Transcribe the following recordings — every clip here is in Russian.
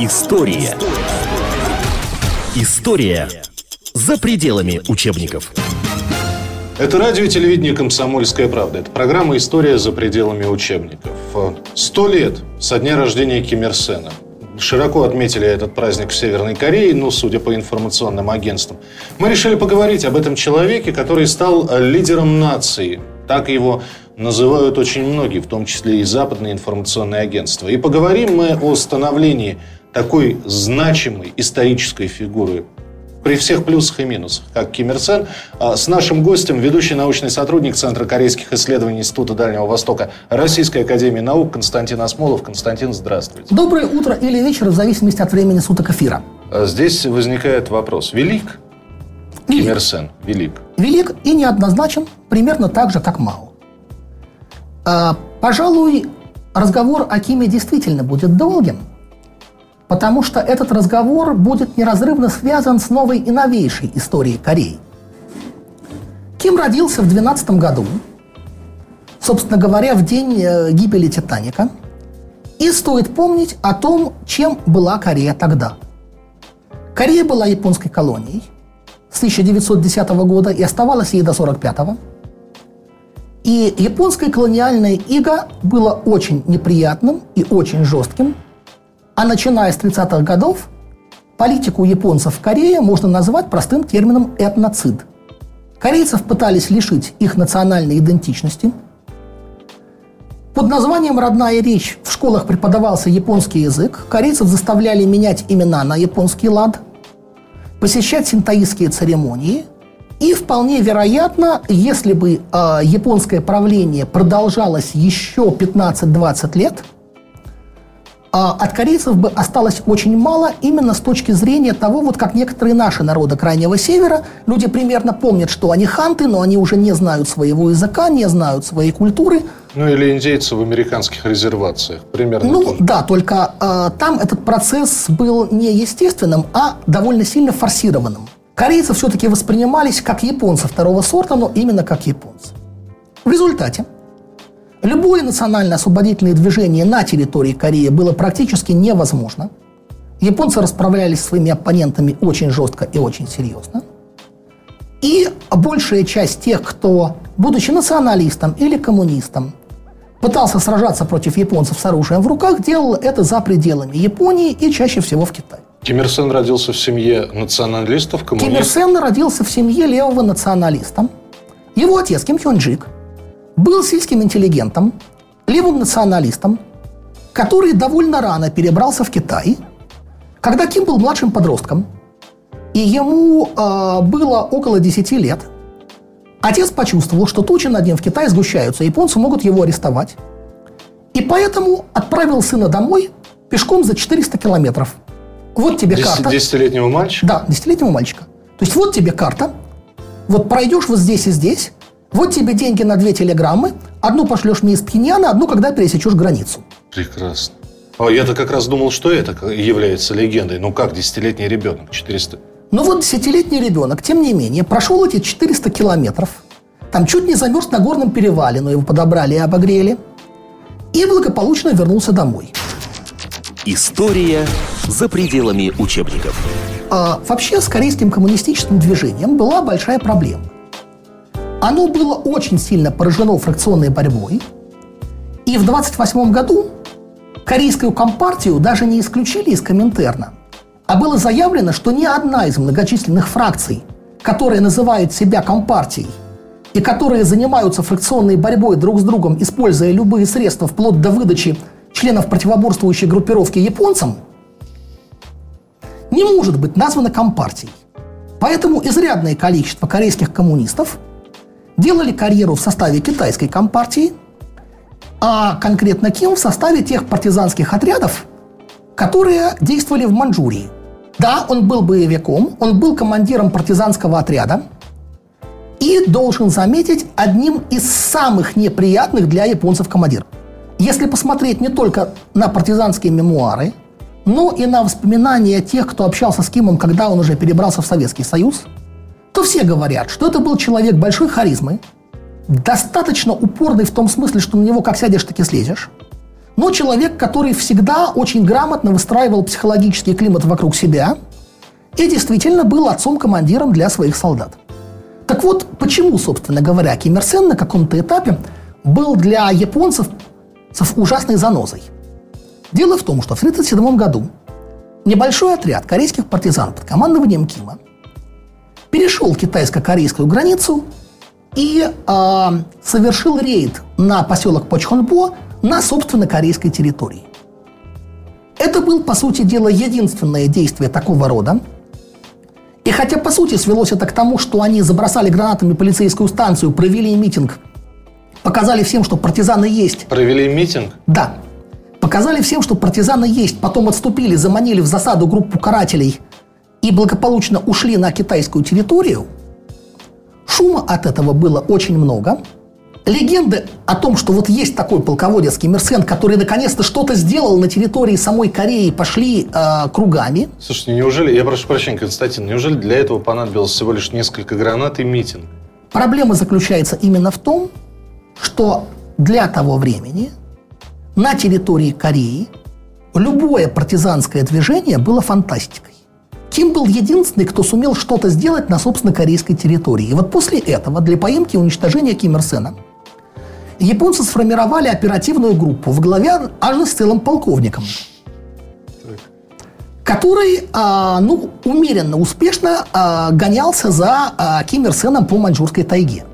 История. История за пределами учебников. Это радио и телевидение «Комсомольская правда». Это программа «История за пределами учебников». Сто лет со дня рождения Ким Ир Сена. Широко отметили этот праздник в Северной Корее, ну, судя по информационным агентствам. Мы решили поговорить об этом человеке, который стал лидером нации. Так его называют очень многие, в том числе и западные информационные агентства. И поговорим мы о становлении такой значимой исторической фигуры при всех плюсах и минусах, как Ким Ир Сен, а с нашим гостем, ведущий научный сотрудник Центра корейских исследований Института Дальнего Востока Российской Академии Наук Константин Осмолов. Константин, здравствуйте. Доброе утро или вечер, в зависимости от времени суток эфира. А здесь возникает вопрос. Велик? Велик. Ким Ир Сен. Велик. Велик и неоднозначен, примерно так же, как Мао. А, пожалуй, разговор о Киме действительно будет долгим, потому что этот разговор будет неразрывно связан с новой и новейшей историей Кореи. Ким родился в 12 году, собственно говоря, в день э, гибели Титаника. И стоит помнить о том, чем была Корея тогда. Корея была японской колонией с 1910 года и оставалась ей до 1945 года. И японское колониальное иго было очень неприятным и очень жестким. А начиная с 30-х годов, политику японцев в Корее можно назвать простым термином этноцид. Корейцев пытались лишить их национальной идентичности. Под названием «Родная речь» в школах преподавался японский язык. Корейцев заставляли менять имена на японский лад, посещать синтаистские церемонии – и вполне вероятно, если бы э, японское правление продолжалось еще 15-20 лет, от корейцев бы осталось очень мало именно с точки зрения того, вот как некоторые наши народы Крайнего Севера, люди примерно помнят, что они ханты, но они уже не знают своего языка, не знают своей культуры. Ну или индейцы в американских резервациях, примерно. Ну да, только э, там этот процесс был не естественным, а довольно сильно форсированным. Корейцы все-таки воспринимались как японцы второго сорта, но именно как японцы. В результате любое национально-освободительное движение на территории Кореи было практически невозможно. Японцы расправлялись с своими оппонентами очень жестко и очень серьезно. И большая часть тех, кто, будучи националистом или коммунистом, пытался сражаться против японцев с оружием в руках, делал это за пределами Японии и чаще всего в Китае. Ким Ир Сен родился в семье националистов, коммунистов? Ким Ир Сен родился в семье левого националиста. Его отец Ким Хён Джик был сельским интеллигентом, левым националистом, который довольно рано перебрался в Китай, когда Ким был младшим подростком, и ему э, было около 10 лет. Отец почувствовал, что тучи над ним в Китае сгущаются, японцы могут его арестовать. И поэтому отправил сына домой пешком за 400 километров – вот тебе карта. Десятилетнего мальчика? Да, десятилетнего мальчика. То есть вот тебе карта, вот пройдешь вот здесь и здесь, вот тебе деньги на две телеграммы, одну пошлешь мне из Пхеньяна, одну, когда пересечешь границу. Прекрасно. А я-то как раз думал, что это является легендой. Ну как, десятилетний ребенок, 400... Ну вот десятилетний ребенок, тем не менее, прошел эти 400 километров, там чуть не замерз на горном перевале, но его подобрали и обогрели, и благополучно вернулся домой. История за пределами учебников. А, вообще с корейским коммунистическим движением была большая проблема. Оно было очень сильно поражено фракционной борьбой, и в 28 году корейскую компартию даже не исключили из Коминтерна, а было заявлено, что ни одна из многочисленных фракций, которые называют себя компартией, и которые занимаются фракционной борьбой друг с другом, используя любые средства вплоть до выдачи членов противоборствующей группировки японцам, не может быть названа Компартией. Поэтому изрядное количество корейских коммунистов делали карьеру в составе китайской Компартии, а конкретно Ким в составе тех партизанских отрядов, которые действовали в Манчжурии. Да, он был боевиком, он был командиром партизанского отряда и, должен заметить, одним из самых неприятных для японцев командиров. Если посмотреть не только на партизанские мемуары, но и на воспоминания тех, кто общался с Кимом, когда он уже перебрался в Советский Союз, то все говорят, что это был человек большой харизмы, достаточно упорный в том смысле, что на него как сядешь, так и слезешь, но человек, который всегда очень грамотно выстраивал психологический климат вокруг себя и действительно был отцом-командиром для своих солдат. Так вот, почему, собственно говоря, Ким Ир Сен на каком-то этапе был для японцев ужасной занозой? Дело в том, что в 1937 году небольшой отряд корейских партизан под командованием Кима перешел китайско-корейскую границу и э, совершил рейд на поселок Почхонбо на, собственно, корейской территории. Это был, по сути дела, единственное действие такого рода. И хотя, по сути, свелось это к тому, что они забросали гранатами полицейскую станцию, провели митинг, показали всем, что партизаны есть. Провели митинг? Да. Показали всем, что партизаны есть, потом отступили, заманили в засаду группу карателей и благополучно ушли на китайскую территорию. Шума от этого было очень много – легенды о том, что вот есть такой полководец Ким Ир Сен, который наконец-то что-то сделал на территории самой Кореи, пошли э, кругами. Слушайте, неужели, я прошу прощения, Константин, неужели для этого понадобилось всего лишь несколько гранат и митинг? Проблема заключается именно в том, что для того времени на территории Кореи любое партизанское движение было фантастикой. Ким был единственный, кто сумел что-то сделать на, собственно, корейской территории. И вот после этого для поимки и уничтожения Ким Ир Сена – японцы сформировали оперативную группу в главе аж с целым полковником, который, а, ну, умеренно успешно а, гонялся за а, Ким Ир Сеном по Маньчжурской тайге.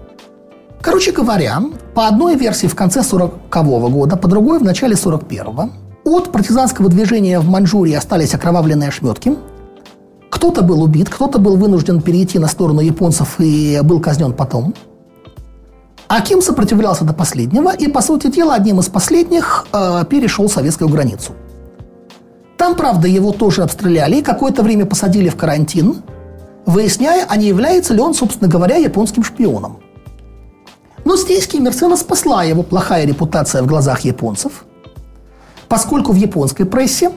Короче говоря, по одной версии в конце 40-го года, по другой в начале 41-го, от партизанского движения в Маньчжурии остались окровавленные ошметки. Кто-то был убит, кто-то был вынужден перейти на сторону японцев и был казнен потом – Аким сопротивлялся до последнего и, по сути дела, одним из последних э, перешел советскую границу. Там, правда, его тоже обстреляли и какое-то время посадили в карантин, выясняя, а не является ли он, собственно говоря, японским шпионом. Но здесь Ким Ир Сена спасла его плохая репутация в глазах японцев, поскольку в японской прессе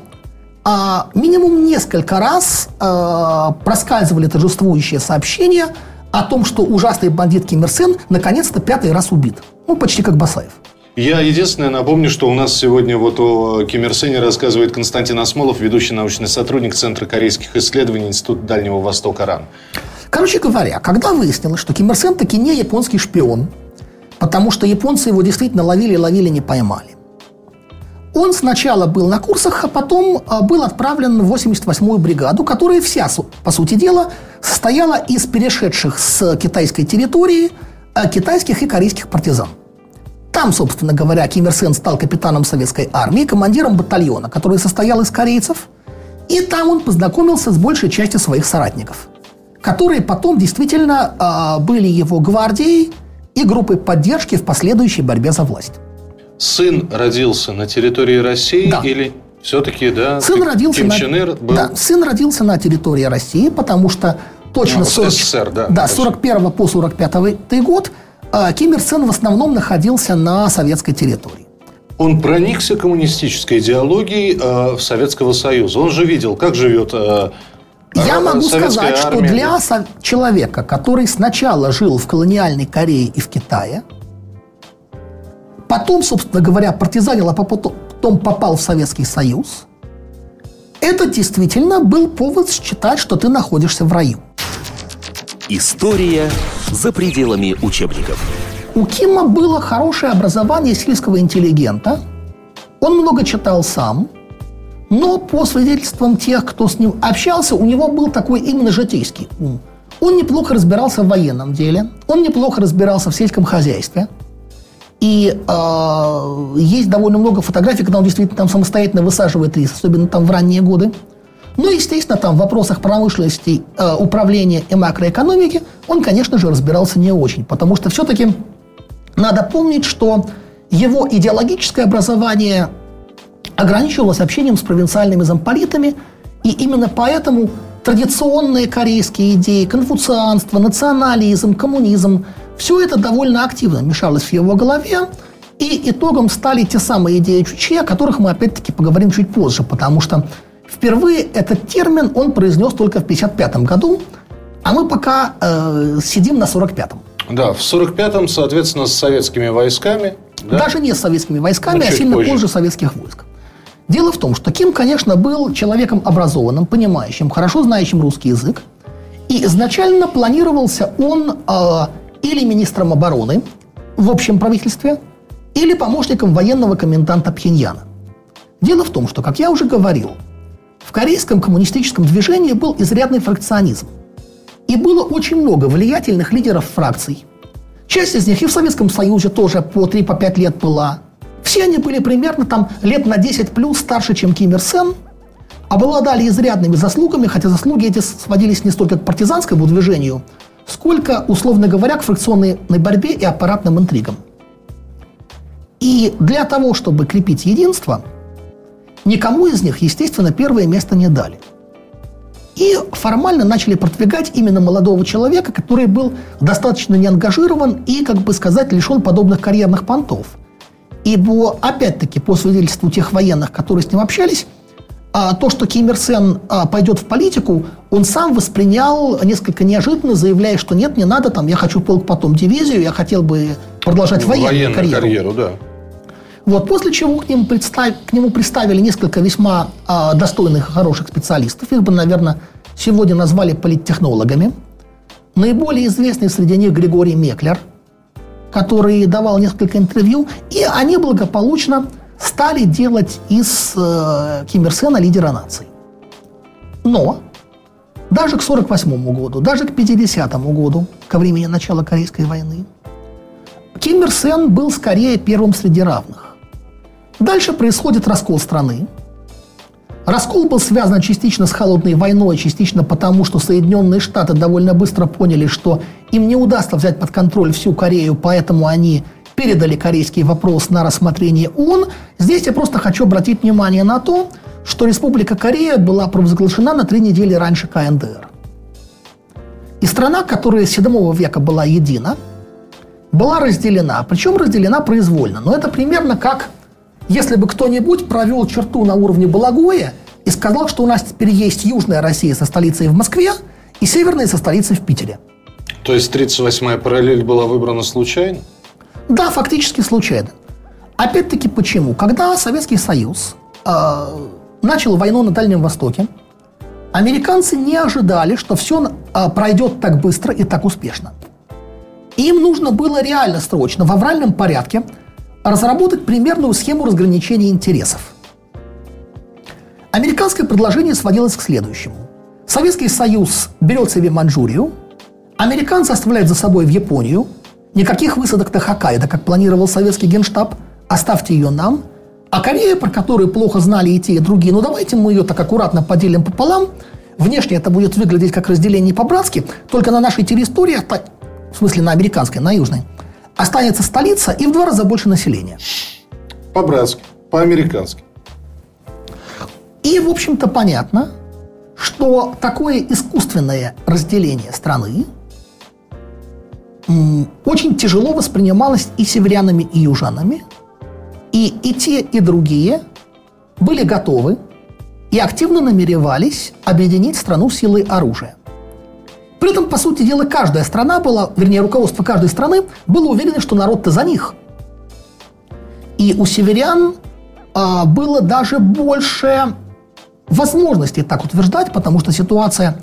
а, минимум несколько раз а, проскальзывали торжествующие сообщения – о том, что ужасный бандит Ким Ир Сен наконец-то пятый раз убит. Ну, почти как Басаев. Я единственное напомню, что у нас сегодня вот о Ким Ир Сене рассказывает Константин Осмолов, ведущий научный сотрудник Центра корейских исследований Института Дальнего Востока РАН. Короче говоря, когда выяснилось, что Ким Ир Сен таки не японский шпион, потому что японцы его действительно ловили, ловили, не поймали. Он сначала был на курсах, а потом а, был отправлен в 88-ю бригаду, которая вся, по сути дела, состояла из перешедших с китайской территории а, китайских и корейских партизан. Там, собственно говоря, Ким Ир Сен стал капитаном советской армии, командиром батальона, который состоял из корейцев. И там он познакомился с большей частью своих соратников, которые потом действительно э, были его гвардией и группой поддержки в последующей борьбе за власть сын родился на территории России да. или все-таки, да, сын родился Ким на... Чен Ир был... Да, сын родился на территории России, потому что точно ну, 40... СССР, да. Да, с 41 по 45 год а, Ким Ир Сен в основном находился на советской территории. Он проникся коммунистической идеологией э, Советского Союза. Он же видел, как живет э, я могу сказать, армия, что для человека, который сначала жил в колониальной Корее и в Китае, потом, собственно говоря, партизанил, а потом попал в Советский Союз, это действительно был повод считать, что ты находишься в раю. История за пределами учебников. У Кима было хорошее образование сельского интеллигента. Он много читал сам. Но по свидетельствам тех, кто с ним общался, у него был такой именно житейский ум. Он неплохо разбирался в военном деле, он неплохо разбирался в сельском хозяйстве – и э, есть довольно много фотографий, когда он действительно там самостоятельно высаживает рис, особенно там в ранние годы. Ну, естественно, там в вопросах промышленности, э, управления и макроэкономики он, конечно же, разбирался не очень, потому что все-таки надо помнить, что его идеологическое образование ограничивалось общением с провинциальными замполитами, и именно поэтому традиционные корейские идеи, конфуцианство, национализм, коммунизм – все это довольно активно мешалось в его голове, и итогом стали те самые идеи Чучи, о которых мы опять-таки поговорим чуть позже, потому что впервые этот термин он произнес только в 1955 году, а мы пока э, сидим на 45-м. Да, в 45-м, соответственно, с советскими войсками Да? Даже не с советскими войсками, Ну, а сильно позже. позже советских войск. Дело в том, что Ким, конечно, был человеком образованным, понимающим, хорошо знающим русский язык. И изначально планировался он э, или министром обороны в общем правительстве, или помощником военного коменданта Пхеньяна. Дело в том, что, как я уже говорил, в корейском коммунистическом движении был изрядный фракционизм. И было очень много влиятельных лидеров фракций. Часть из них и в Советском Союзе тоже по 3-5 лет была. Все они были примерно там лет на 10 плюс старше, чем Ким Ир Сен, обладали изрядными заслугами, хотя заслуги эти сводились не столько к партизанскому движению, сколько, условно говоря, к фракционной борьбе и аппаратным интригам. И для того, чтобы крепить единство, никому из них, естественно, первое место не дали. И формально начали продвигать именно молодого человека, который был достаточно неангажирован и, как бы сказать, лишен подобных карьерных понтов. Ибо, опять-таки, по свидетельству тех военных, которые с ним общались, то, что Ким Ир Сен а, пойдет в политику, он сам воспринял несколько неожиданно, заявляя, что нет, не надо, там, я хочу полк, потом дивизию, я хотел бы продолжать военную, Военную карьеру. карьеру, да. Вот, после чего к нему, представ- к нему представили несколько весьма а, достойных и хороших специалистов. Их бы, наверное, сегодня назвали политтехнологами. Наиболее известный среди них Григорий Меклер, который давал несколько интервью, и они благополучно стали делать из э, Ким Ир Сена лидера нации. Но даже к 1948 году, даже к 50 году, ко времени начала Корейской войны, Ким Ир Сен был скорее первым среди равных. Дальше происходит раскол страны. Раскол был связан частично с холодной войной, частично потому, что Соединенные Штаты довольно быстро поняли, что им не удастся взять под контроль всю Корею, поэтому они передали корейский вопрос на рассмотрение ООН. Здесь я просто хочу обратить внимание на то, что Республика Корея была провозглашена на три недели раньше КНДР. И страна, которая с 7 века была едина, была разделена, причем разделена произвольно. Но это примерно как если бы кто-нибудь провел черту на уровне Балагоя и сказал, что у нас теперь есть Южная Россия со столицей в Москве и Северная со столицей в Питере. То есть 38-я параллель была выбрана случайно? Да, фактически случайно. Опять-таки почему? Когда Советский Союз э, начал войну на Дальнем Востоке, американцы не ожидали, что все э, пройдет так быстро и так успешно. Им нужно было реально срочно, в авральном порядке, разработать примерную схему разграничения интересов. Американское предложение сводилось к следующему. Советский Союз берет себе Маньчжурию, американцы оставляют за собой в Японию, никаких высадок на Хоккайдо, как планировал советский генштаб, оставьте ее нам, а Корея, про которую плохо знали и те, и другие, ну давайте мы ее так аккуратно поделим пополам, внешне это будет выглядеть как разделение по-братски, только на нашей территории, в смысле на американской, на южной, останется столица и в два раза больше населения. По-братски, по-американски. И, в общем-то, понятно, что такое искусственное разделение страны очень тяжело воспринималось и северянами, и южанами. И, и те, и другие были готовы и активно намеревались объединить страну силой оружия. При этом, по сути дела, каждая страна была, вернее, руководство каждой страны было уверено, что народ-то за них. И у северян а, было даже больше возможностей так утверждать, потому что ситуация,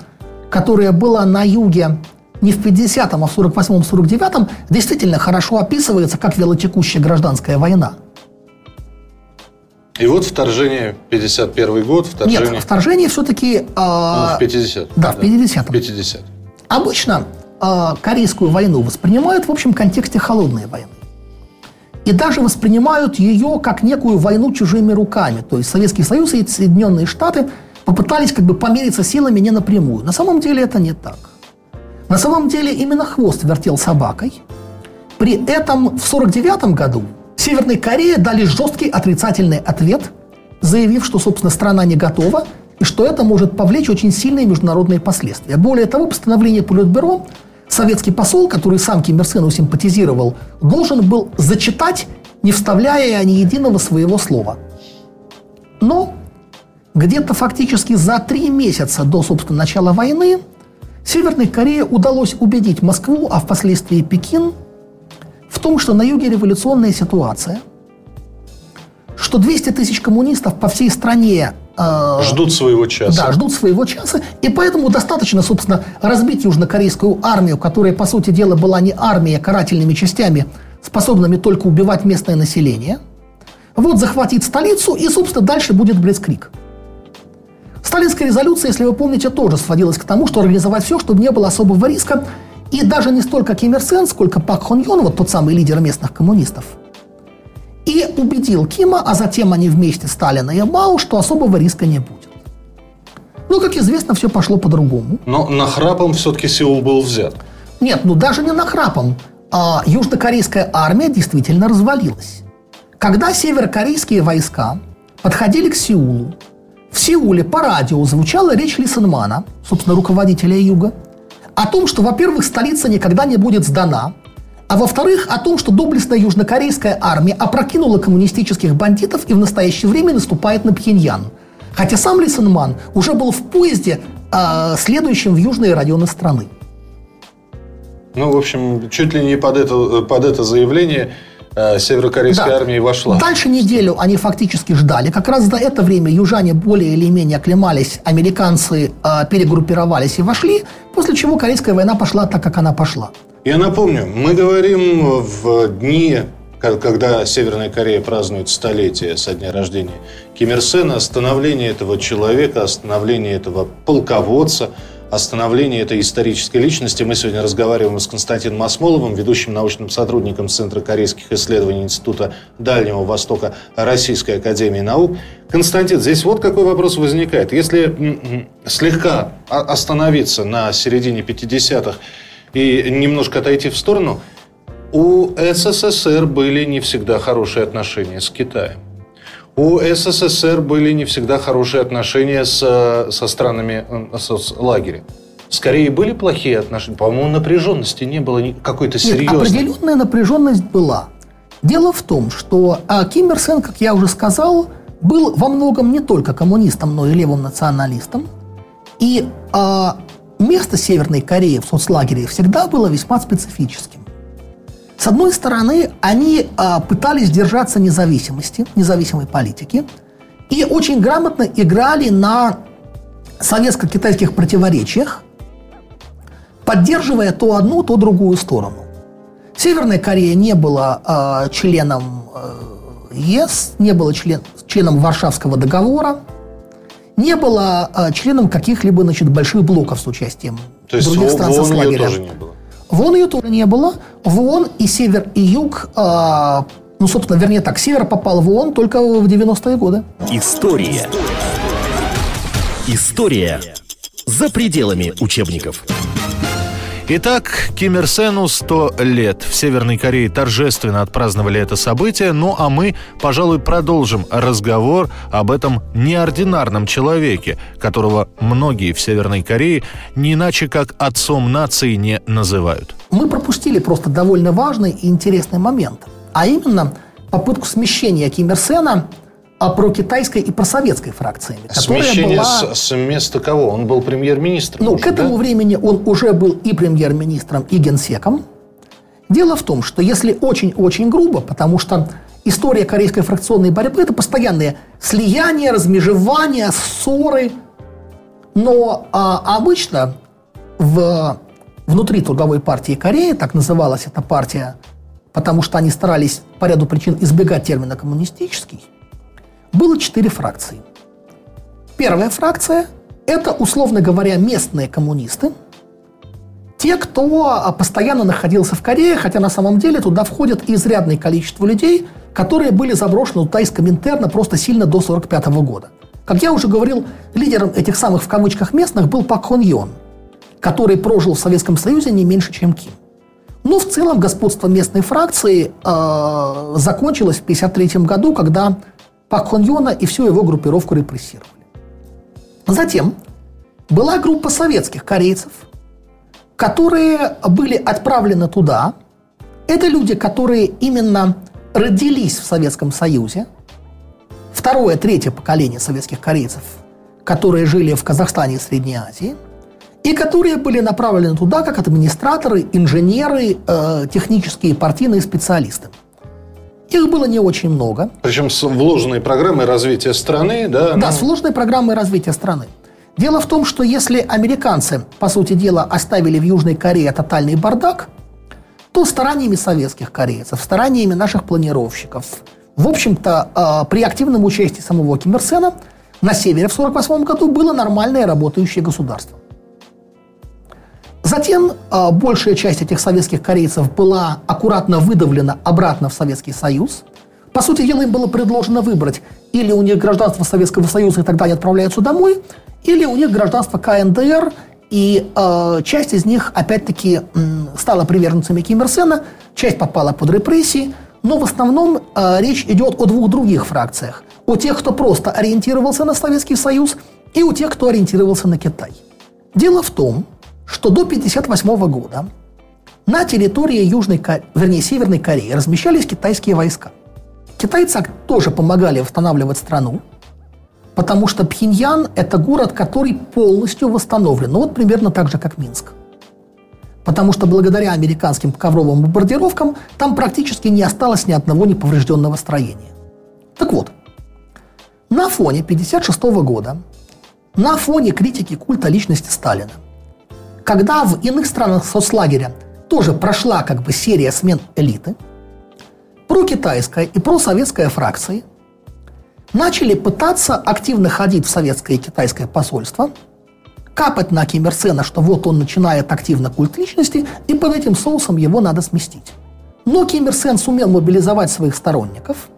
которая была на юге не в 50-м, а в 48-м, 49-м, действительно хорошо описывается как велотекущая гражданская война. И вот вторжение, 51 год, вторжение... Нет, вторжение все-таки... Ну, в 50 да, в 50-м. 50 Обычно э, Корейскую войну воспринимают в общем контексте холодной войны. И даже воспринимают ее как некую войну чужими руками. То есть Советский Союз и Соединенные Штаты попытались как бы помериться силами не напрямую. На самом деле это не так. На самом деле именно хвост вертел собакой. При этом в 1949 году Северной Корее дали жесткий отрицательный ответ, заявив, что, собственно, страна не готова и что это может повлечь очень сильные международные последствия. Более того, постановление Политбюро советский посол, который сам Ким Ир Сену симпатизировал, должен был зачитать, не вставляя ни единого своего слова. Но где-то фактически за три месяца до, собственно, начала войны Северной Корее удалось убедить Москву, а впоследствии Пекин, в том, что на юге революционная ситуация, что 200 тысяч коммунистов по всей стране э, ждут своего часа. Да, ждут своего часа. И поэтому достаточно, собственно, разбить южнокорейскую армию, которая, по сути дела, была не армией, а карательными частями, способными только убивать местное население. Вот захватить столицу, и, собственно, дальше будет Блицкрик. Сталинская резолюция, если вы помните, тоже сводилась к тому, что организовать все, чтобы не было особого риска. И даже не столько Ким Ир Сен, сколько Пак Хон Йон, вот тот самый лидер местных коммунистов, и убедил Кима, а затем они вместе Сталина и Мао, что особого риска не будет. Ну, как известно, все пошло по-другому. Но нахрапом все-таки Сеул был взят. Нет, ну даже не нахрапом. А южнокорейская армия действительно развалилась. Когда северокорейские войска подходили к Сеулу, в Сеуле по радио звучала речь Лисенмана, собственно, руководителя Юга, о том, что, во-первых, столица никогда не будет сдана, а во-вторых, о том, что доблестная южнокорейская армия опрокинула коммунистических бандитов и в настоящее время наступает на Пхеньян. Хотя сам Лисенман уже был в поезде, э, следующем в южные районы страны. Ну, в общем, чуть ли не под это, под это заявление э, северокорейская да. армия вошла. Дальше неделю они фактически ждали. Как раз за это время южане более или менее оклемались, американцы э, перегруппировались и вошли, после чего Корейская война пошла так, как она пошла. Я напомню, мы говорим в дни, когда Северная Корея празднует столетие со дня рождения Ким Ир Сена, остановление этого человека, остановление этого полководца, остановление этой исторической личности. Мы сегодня разговариваем с Константином Осмоловым, ведущим научным сотрудником Центра корейских исследований Института Дальнего Востока Российской Академии Наук. Константин, здесь вот какой вопрос возникает. Если слегка остановиться на середине 50-х и немножко отойти в сторону, у СССР были не всегда хорошие отношения с Китаем. У СССР были не всегда хорошие отношения с, со странами э, соцлагеря. Скорее были плохие отношения. По-моему, напряженности не было какой-то серьезной. Нет, определенная напряженность была. Дело в том, что а, Ким Ир Сен, как я уже сказал, был во многом не только коммунистом, но и левым националистом. И а, место Северной Кореи в соцлагере всегда было весьма специфическим. С одной стороны, они а, пытались держаться независимости, независимой политики, и очень грамотно играли на советско-китайских противоречиях, поддерживая то одну, то другую сторону. Северная Корея не была э, членом э, ЕС, не была член, членом Варшавского договора, не было э, членом каких-либо значит, больших блоков с участием То есть других стран ВОН ее тоже не было? В ООН ее тоже не было. В ООН и север, и юг, э, ну, собственно, вернее так, север попал в ООН только в 90-е годы. История. История за пределами учебников. Итак, Ким Ир Сену 100 лет. В Северной Корее торжественно отпраздновали это событие, ну а мы, пожалуй, продолжим разговор об этом неординарном человеке, которого многие в Северной Корее не иначе как отцом нации не называют. Мы пропустили просто довольно важный и интересный момент, а именно попытку смещения Ким Ир Сена а про китайской и про советской фракциями. Смещение была... с, с места кого? Он был премьер-министром. Ну, уже, к этому да? времени он уже был и премьер-министром, и генсеком. Дело в том, что если очень-очень грубо, потому что история корейской фракционной борьбы – это постоянные слияния, размежевания, ссоры. Но а, обычно в, внутри трудовой партии Кореи, так называлась эта партия, потому что они старались по ряду причин избегать термина «коммунистический», было четыре фракции. Первая фракция – это, условно говоря, местные коммунисты, те, кто а, постоянно находился в Корее, хотя на самом деле туда входит изрядное количество людей, которые были заброшены туда из Коминтерна просто сильно до 1945 года. Как я уже говорил, лидером этих самых в кавычках местных был Пак Хон Йон, который прожил в Советском Союзе не меньше, чем Ким. Но в целом господство местной фракции э, закончилось в 1953 году, когда Пак Хон Йона и всю его группировку репрессировали. Затем была группа советских корейцев, которые были отправлены туда. Это люди, которые именно родились в Советском Союзе. Второе, третье поколение советских корейцев, которые жили в Казахстане и Средней Азии. и которые были направлены туда как администраторы, инженеры, э, технические партийные специалисты. Их было не очень много. Причем с вложенной программой развития страны, да? Да, ну... с вложенной программой развития страны. Дело в том, что если американцы, по сути дела, оставили в Южной Корее тотальный бардак, то стараниями советских корейцев, стараниями наших планировщиков, в общем-то, э, при активном участии самого Ким Ир Сена на севере в 1948 году было нормальное работающее государство. Затем э, большая часть этих советских корейцев была аккуратно выдавлена обратно в Советский Союз. По сути дела, им было предложено выбрать или у них гражданство Советского Союза, и тогда они отправляются домой, или у них гражданство КНДР, и э, часть из них, опять-таки, стала приверженцами Ким Ир Сена, часть попала под репрессии, но в основном э, речь идет о двух других фракциях. О тех, кто просто ориентировался на Советский Союз, и у тех, кто ориентировался на Китай. Дело в том, что до 1958 года на территории Южной, вернее, Северной Кореи размещались китайские войска. Китайцы тоже помогали восстанавливать страну, потому что Пхеньян – это город, который полностью восстановлен. Ну вот примерно так же, как Минск. Потому что благодаря американским ковровым бомбардировкам там практически не осталось ни одного неповрежденного строения. Так вот, на фоне 1956 года, на фоне критики культа личности Сталина, когда в иных странах соцлагеря тоже прошла как бы серия смен элиты, прокитайская и просоветская фракции начали пытаться активно ходить в советское и китайское посольство, капать на Ким Ир Сена, что вот он начинает активно культ личности, и под этим соусом его надо сместить. Но Ким Ир Сен сумел мобилизовать своих сторонников,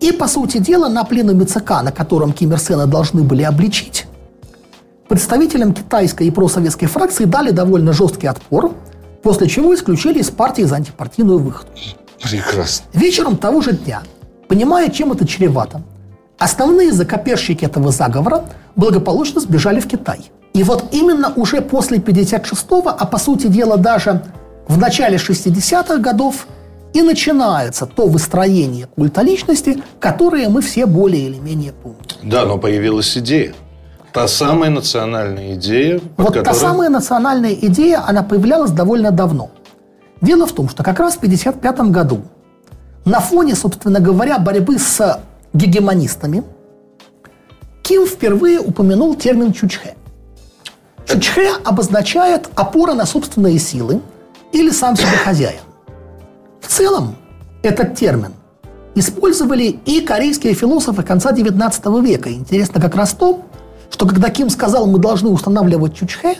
и, по сути дела, на пленуме ЦК, на котором Ким Ир Сена должны были обличить, представителям китайской и просоветской фракции дали довольно жесткий отпор, после чего исключили из партии за антипартийную выходу. Прекрасно. Вечером того же дня, понимая, чем это чревато, основные закоперщики этого заговора благополучно сбежали в Китай. И вот именно уже после 56-го, а по сути дела даже в начале 60-х годов, и начинается то выстроение культа личности, которое мы все более или менее помним. Да, но появилась идея. Та самая национальная идея. Вот которой... та самая национальная идея, она появлялась довольно давно. Дело в том, что как раз в 1955 году на фоне, собственно говоря, борьбы с гегемонистами Ким впервые упомянул термин чучхе. Чучхе обозначает опора на собственные силы или сам себе хозяин. В целом, этот термин использовали и корейские философы конца XIX века. Интересно как раз то, что когда Ким сказал, мы должны устанавливать чучхе,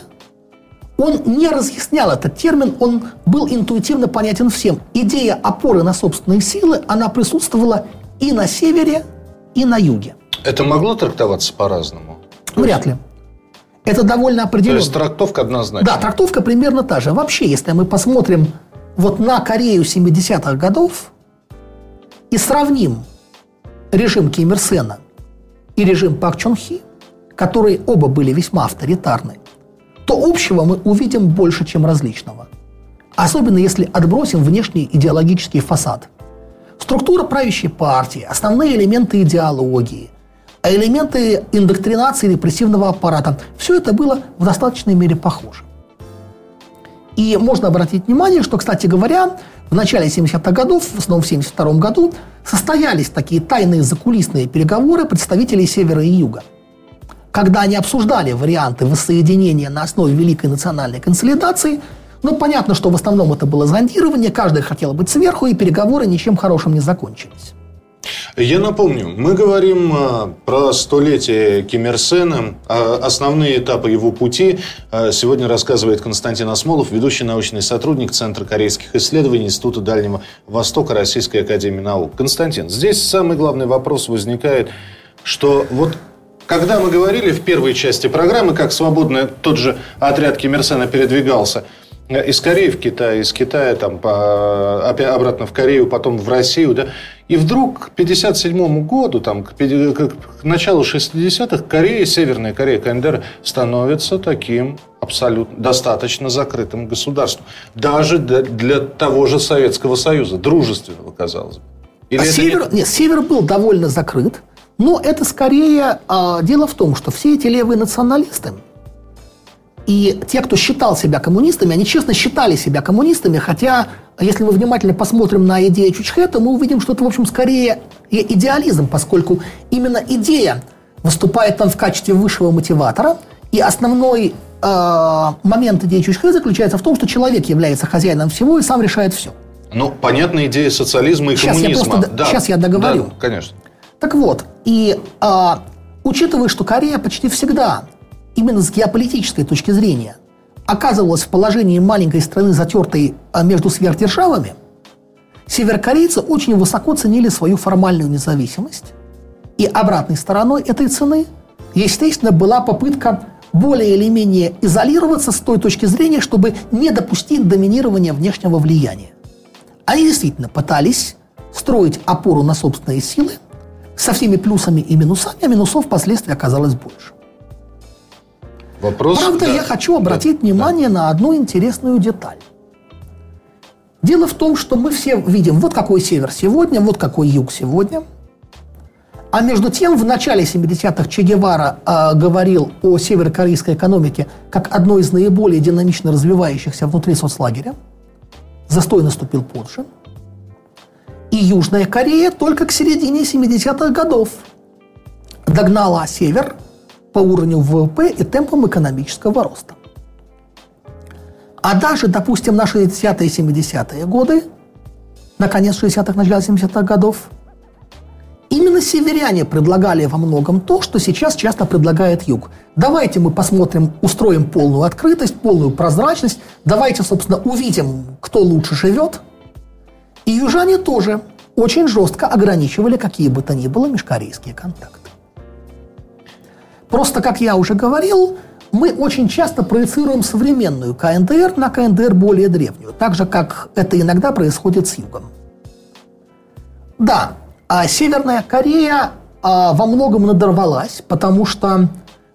он не разъяснял этот термин, он был интуитивно понятен всем. Идея опоры на собственные силы, она присутствовала и на севере, и на юге. Это могло трактоваться по-разному? Вряд ли. Это довольно определенно. То есть трактовка однозначно? Да, трактовка примерно та же. Вообще, если мы посмотрим вот на Корею 70-х годов и сравним режим Ким Ир Сена и режим Пак Чон Хи – которые оба были весьма авторитарны, то общего мы увидим больше, чем различного. Особенно если отбросим внешний идеологический фасад. Структура правящей партии, основные элементы идеологии, а элементы индоктринации репрессивного аппарата – все это было в достаточной мере похоже. И можно обратить внимание, что, кстати говоря, в начале 70-х годов, в основном в 72 году, состоялись такие тайные закулисные переговоры представителей Севера и Юга – когда они обсуждали варианты воссоединения на основе великой национальной консолидации, ну, понятно, что в основном это было зондирование, каждый хотел быть сверху, и переговоры ничем хорошим не закончились. Я напомню, мы говорим а, про столетие Ким Ир Сена, а основные этапы его пути. А, сегодня рассказывает Константин Осмолов, ведущий научный сотрудник Центра корейских исследований Института Дальнего Востока Российской Академии Наук. Константин, здесь самый главный вопрос возникает, что вот когда мы говорили в первой части программы, как свободно тот же отряд Киммерсена передвигался э, из Кореи в Китай, из Китая там, по, обратно в Корею, потом в Россию, да, и вдруг к 1957 году, там, к, к началу 60-х, Корея, Северная Корея, КНДР становится таким абсолютно достаточно закрытым государством. Даже для того же Советского Союза, дружественного, казалось бы. Или а север, не... Нет, север был довольно закрыт. Но это скорее а, дело в том, что все эти левые националисты, И те, кто считал себя коммунистами, они честно считали себя коммунистами, хотя, если мы внимательно посмотрим на идею Чучхе, то мы увидим, что это, в общем, скорее идеализм, поскольку именно идея выступает там в качестве высшего мотиватора, и основной э, момент идеи Чучхе заключается в том, что человек является хозяином всего и сам решает все. Ну, понятная идея социализма и сейчас коммунизма. Я просто, да. Сейчас я договорю. Да, конечно. Так вот, и э, учитывая, что Корея почти всегда именно с геополитической точки зрения оказывалась в положении маленькой страны, затертой а, между сверхдержавами, северокорейцы очень высоко ценили свою формальную независимость. И обратной стороной этой цены, естественно, была попытка более или менее изолироваться с той точки зрения, чтобы не допустить доминирования внешнего влияния. Они действительно пытались строить опору на собственные силы со всеми плюсами и минусами, а минусов впоследствии оказалось больше. Вопрос, Правда, да. я хочу обратить да, внимание да. на одну интересную деталь. Дело в том, что мы все видим, вот какой север сегодня, вот какой юг сегодня. А между тем, в начале 70-х Че Гевара э, говорил о северокорейской экономике как одной из наиболее динамично развивающихся внутри соцлагеря. Застой наступил позже. Южная Корея только к середине 70-х годов догнала Север по уровню ВВП и темпам экономического роста. А даже, допустим, на 60-е и 70-е годы, на конец 60-х, начало 70-х годов, именно северяне предлагали во многом то, что сейчас часто предлагает юг. Давайте мы посмотрим, устроим полную открытость, полную прозрачность, давайте, собственно, увидим, кто лучше живет. И южане тоже очень жестко ограничивали какие бы то ни было межкорейские контакты. Просто, как я уже говорил, мы очень часто проецируем современную КНДР на КНДР более древнюю, так же, как это иногда происходит с югом. Да, а Северная Корея а, во многом надорвалась, потому что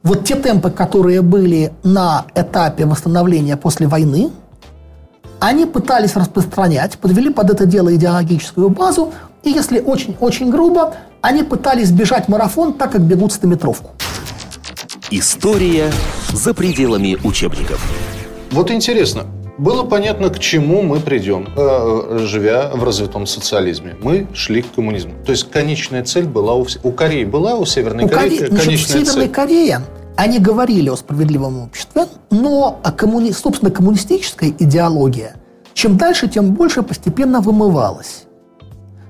вот те темпы, которые были на этапе восстановления после войны, они пытались распространять, подвели под это дело идеологическую базу, и если очень-очень грубо, они пытались бежать марафон так, как бегут стометровку. История за пределами учебников. Вот интересно, было понятно, к чему мы придем, э, живя в развитом социализме. Мы шли к коммунизму. То есть конечная цель была у, у Кореи, была у Северной у Кореи Коре... конечная Значит, в Северной цель. Корее они говорили о справедливом обществе, но коммуни... собственно коммунистическая идеология чем дальше, тем больше постепенно вымывалась.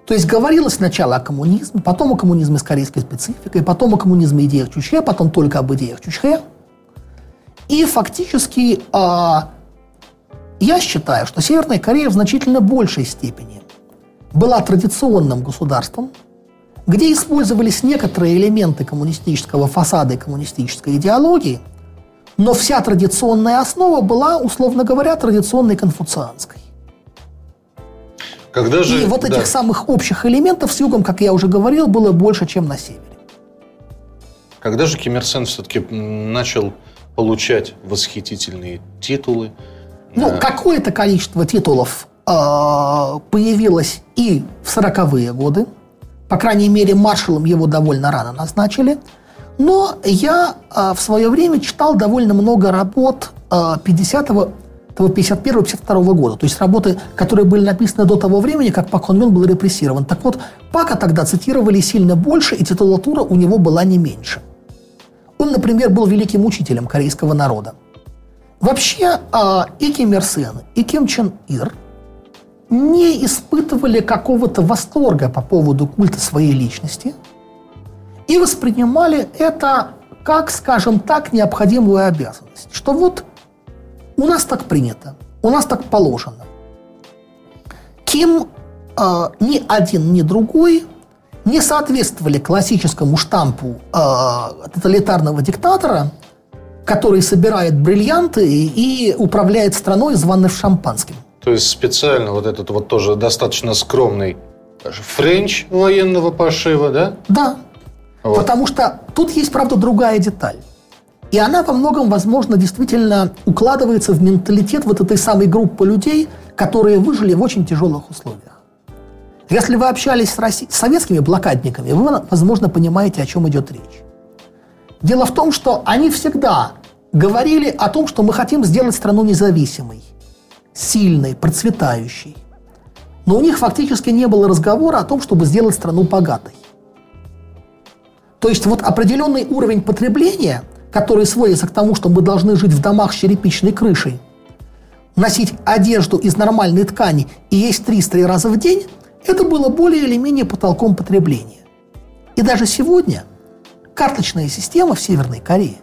То есть говорилось сначала о коммунизме, потом о коммунизме с корейской спецификой, потом о коммунизме идеях Чучхе, потом только об идеях Чучхе. И фактически э, я считаю, что Северная Корея в значительно большей степени была традиционным государством, где использовались некоторые элементы коммунистического фасада и коммунистической идеологии, но вся традиционная основа была, условно говоря, традиционной конфуцианской. Когда же, и вот да. этих самых общих элементов с югом, как я уже говорил, было больше, чем на севере. Когда же Ким Ир Сен все-таки начал получать восхитительные титулы? Ну, э, какое-то количество титулов э, появилось и в 40-е годы. По крайней мере, маршалом его довольно рано назначили. Но я э, в свое время читал довольно много работ э, 50-го 51-52 года. То есть работы, которые были написаны до того времени, как Пак Хон Йон был репрессирован. Так вот, Пака тогда цитировали сильно больше, и титулатура у него была не меньше. Он, например, был великим учителем корейского народа. Вообще, э, и Ким Ир Сен, и Ким Чен Ир не испытывали какого-то восторга по поводу культа своей личности и воспринимали это как, скажем так, необходимую обязанность. Что вот у нас так принято, у нас так положено. Ким э, ни один, ни другой не соответствовали классическому штампу э, тоталитарного диктатора, который собирает бриллианты и, и управляет страной, званый шампанским. То есть специально вот этот вот тоже достаточно скромный френч военного пошива, да? Да. Вот. Потому что тут есть, правда, другая деталь. И она во многом, возможно, действительно укладывается в менталитет вот этой самой группы людей, которые выжили в очень тяжелых условиях. Если вы общались с, Росси... с советскими блокадниками, вы, возможно, понимаете, о чем идет речь. Дело в том, что они всегда говорили о том, что мы хотим сделать страну независимой, сильной, процветающей. Но у них фактически не было разговора о том, чтобы сделать страну богатой. То есть вот определенный уровень потребления, который сводится к тому, что мы должны жить в домах с черепичной крышей, носить одежду из нормальной ткани и есть 300 раза в день, это было более или менее потолком потребления. И даже сегодня карточная система в Северной Корее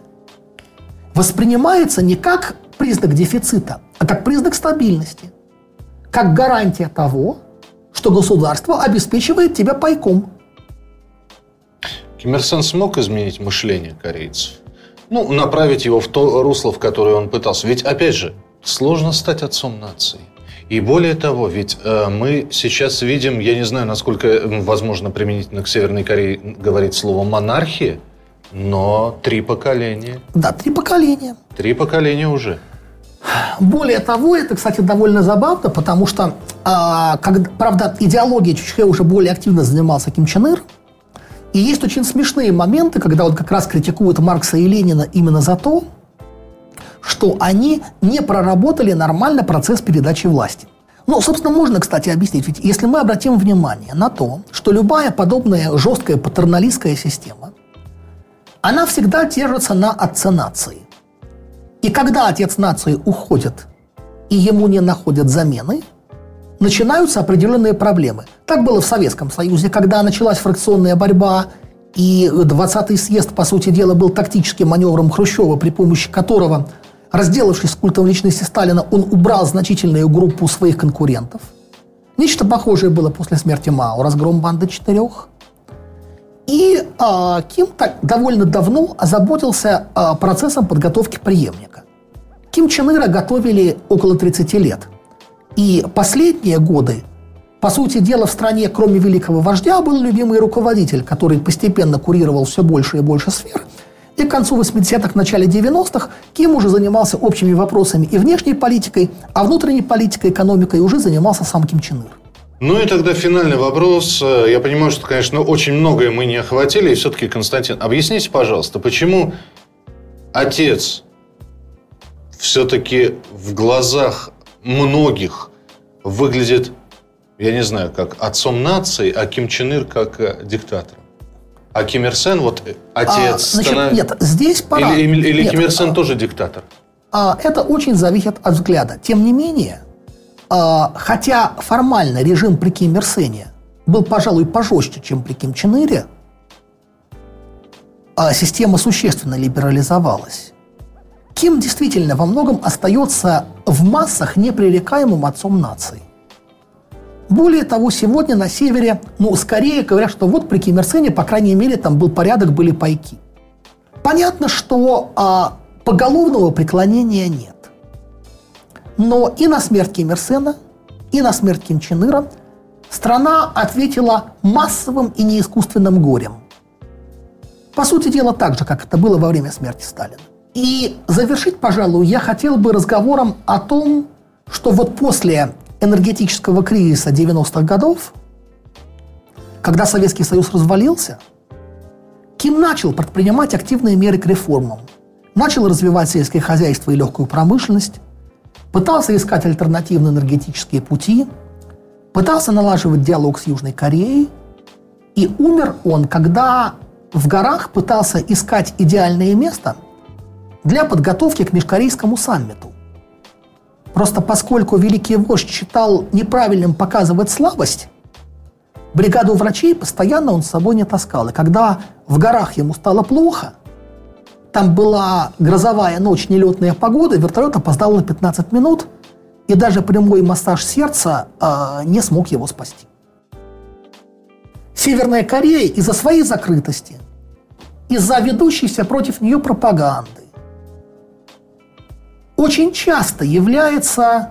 воспринимается не как признак дефицита, а как признак стабильности, как гарантия того, что государство обеспечивает тебя пайком. Ким Ир Сен смог изменить мышление корейцев? Ну, направить его в то русло, в которое он пытался. Ведь, опять же, сложно стать отцом нации. И более того, ведь э, мы сейчас видим, я не знаю, насколько э, возможно применительно к Северной Корее говорить слово монархия, но три поколения. Да, три поколения. Три поколения уже. Более того, это, кстати, довольно забавно, потому что, э, когда, правда, идеологией Чучхе уже более активно занимался Ким Чен Ир, и есть очень смешные моменты, когда он как раз критикует Маркса и Ленина именно за то, что они не проработали нормально процесс передачи власти. Ну, собственно, можно, кстати, объяснить. Ведь если мы обратим внимание на то, что любая подобная жесткая патерналистская система, она всегда держится на отце нации. И когда отец нации уходит, и ему не находят замены, начинаются определенные проблемы. Так было в Советском Союзе, когда началась фракционная борьба, и 20-й съезд, по сути дела, был тактическим маневром Хрущева, при помощи которого Разделавшись с культом личности Сталина, он убрал значительную группу своих конкурентов. Нечто похожее было после смерти Мао, разгром банды четырех. И э, Ким так довольно давно озаботился э, процессом подготовки преемника. Ким Чен Ира готовили около 30 лет. И последние годы, по сути дела, в стране, кроме великого вождя, был любимый руководитель, который постепенно курировал все больше и больше сфер – и к концу 80-х, начале 90-х Ким уже занимался общими вопросами и внешней политикой, а внутренней политикой, экономикой уже занимался сам Ким Чен Ир. Ну и тогда финальный вопрос. Я понимаю, что, конечно, очень многое мы не охватили. И все-таки, Константин, объясните, пожалуйста, почему отец все-таки в глазах многих выглядит, я не знаю, как отцом нации, а Ким Чен Ир как э, диктатором? А Ким Ир Сен, вот э, отец... А, значит, станов... Нет, здесь пора... Или, или, или нет, Ким Ир Сен а, тоже диктатор? А, это очень зависит от взгляда. Тем не менее, а, хотя формально режим при Ким Ир Сене был, пожалуй, пожестче, чем при Ким Чен Ире, а система существенно либерализовалась. Ким действительно во многом остается в массах непререкаемым отцом нации. Более того, сегодня на севере, ну, скорее говорят, что вот при Ким Ир Сене, по крайней мере, там был порядок, были пайки. Понятно, что а, поголовного преклонения нет. Но и на смерть Ким Ир Сена, и на смерть Ким Чен Ира страна ответила массовым и неискусственным горем. По сути дела, так же, как это было во время смерти Сталина. И завершить, пожалуй, я хотел бы разговором о том, что вот после энергетического кризиса 90-х годов, когда Советский Союз развалился, Ким начал предпринимать активные меры к реформам. Начал развивать сельское хозяйство и легкую промышленность, пытался искать альтернативные энергетические пути, пытался налаживать диалог с Южной Кореей, и умер он, когда в горах пытался искать идеальное место для подготовки к межкорейскому саммиту. Просто поскольку великий вождь считал неправильным показывать слабость, бригаду врачей постоянно он с собой не таскал. И когда в горах ему стало плохо, там была грозовая ночь, нелетная погода, вертолет опоздал на 15 минут, и даже прямой массаж сердца э, не смог его спасти. Северная Корея из-за своей закрытости, из-за ведущейся против нее пропаганды, очень часто является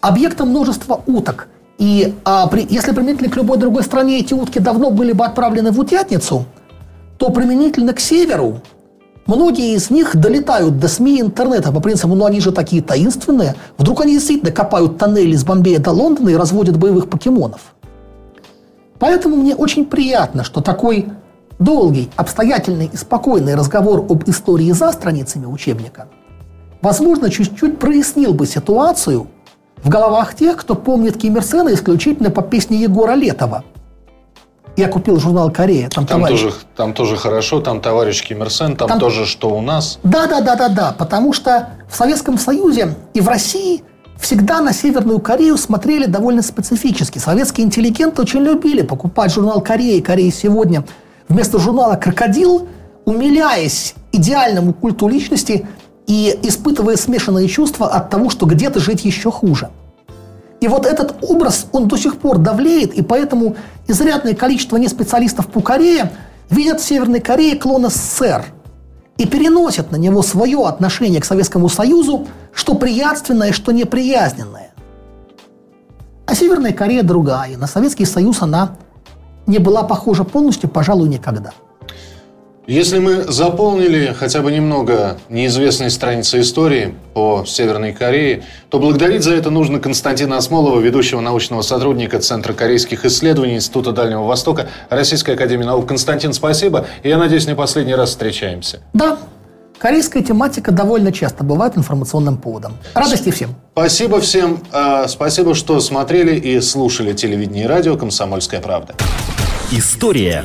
объектом множества уток. И а, при, если применительно к любой другой стране эти утки давно были бы отправлены в утятницу, то применительно к северу многие из них долетают до СМИ и интернета по принципу, ну они же такие таинственные. Вдруг они действительно копают тоннели с Бомбея до Лондона и разводят боевых покемонов. Поэтому мне очень приятно, что такой долгий, обстоятельный и спокойный разговор об истории за страницами учебника – возможно, чуть-чуть прояснил бы ситуацию в головах тех, кто помнит Ким Ир Сена исключительно по песне Егора Летова. Я купил журнал «Корея». Там, там, тоже, там тоже хорошо, там товарищ Ким Ир Сен, там, там тоже что у нас. Да, да, да, да, да. Потому что в Советском Союзе и в России всегда на Северную Корею смотрели довольно специфически. Советские интеллигенты очень любили покупать журнал «Корея» «Корея сегодня» вместо журнала «Крокодил», умиляясь идеальному культу личности и испытывая смешанные чувства от того, что где-то жить еще хуже. И вот этот образ, он до сих пор давлеет, и поэтому изрядное количество неспециалистов по Корее видят в Северной Корее клон СССР и переносят на него свое отношение к Советскому Союзу, что приятственное, что неприязненное. А Северная Корея другая. На Советский Союз она не была похожа полностью, пожалуй, никогда. Если мы заполнили хотя бы немного неизвестной страницы истории по Северной Корее, то благодарить за это нужно Константина Осмолова, ведущего научного сотрудника Центра корейских исследований Института Дальнего Востока Российской Академии Наук. Константин, спасибо. И я надеюсь, не последний раз встречаемся. Да, Корейская тематика довольно часто бывает информационным поводом. Радости всем. Спасибо всем. А, спасибо, что смотрели и слушали телевидение и радио «Комсомольская правда». История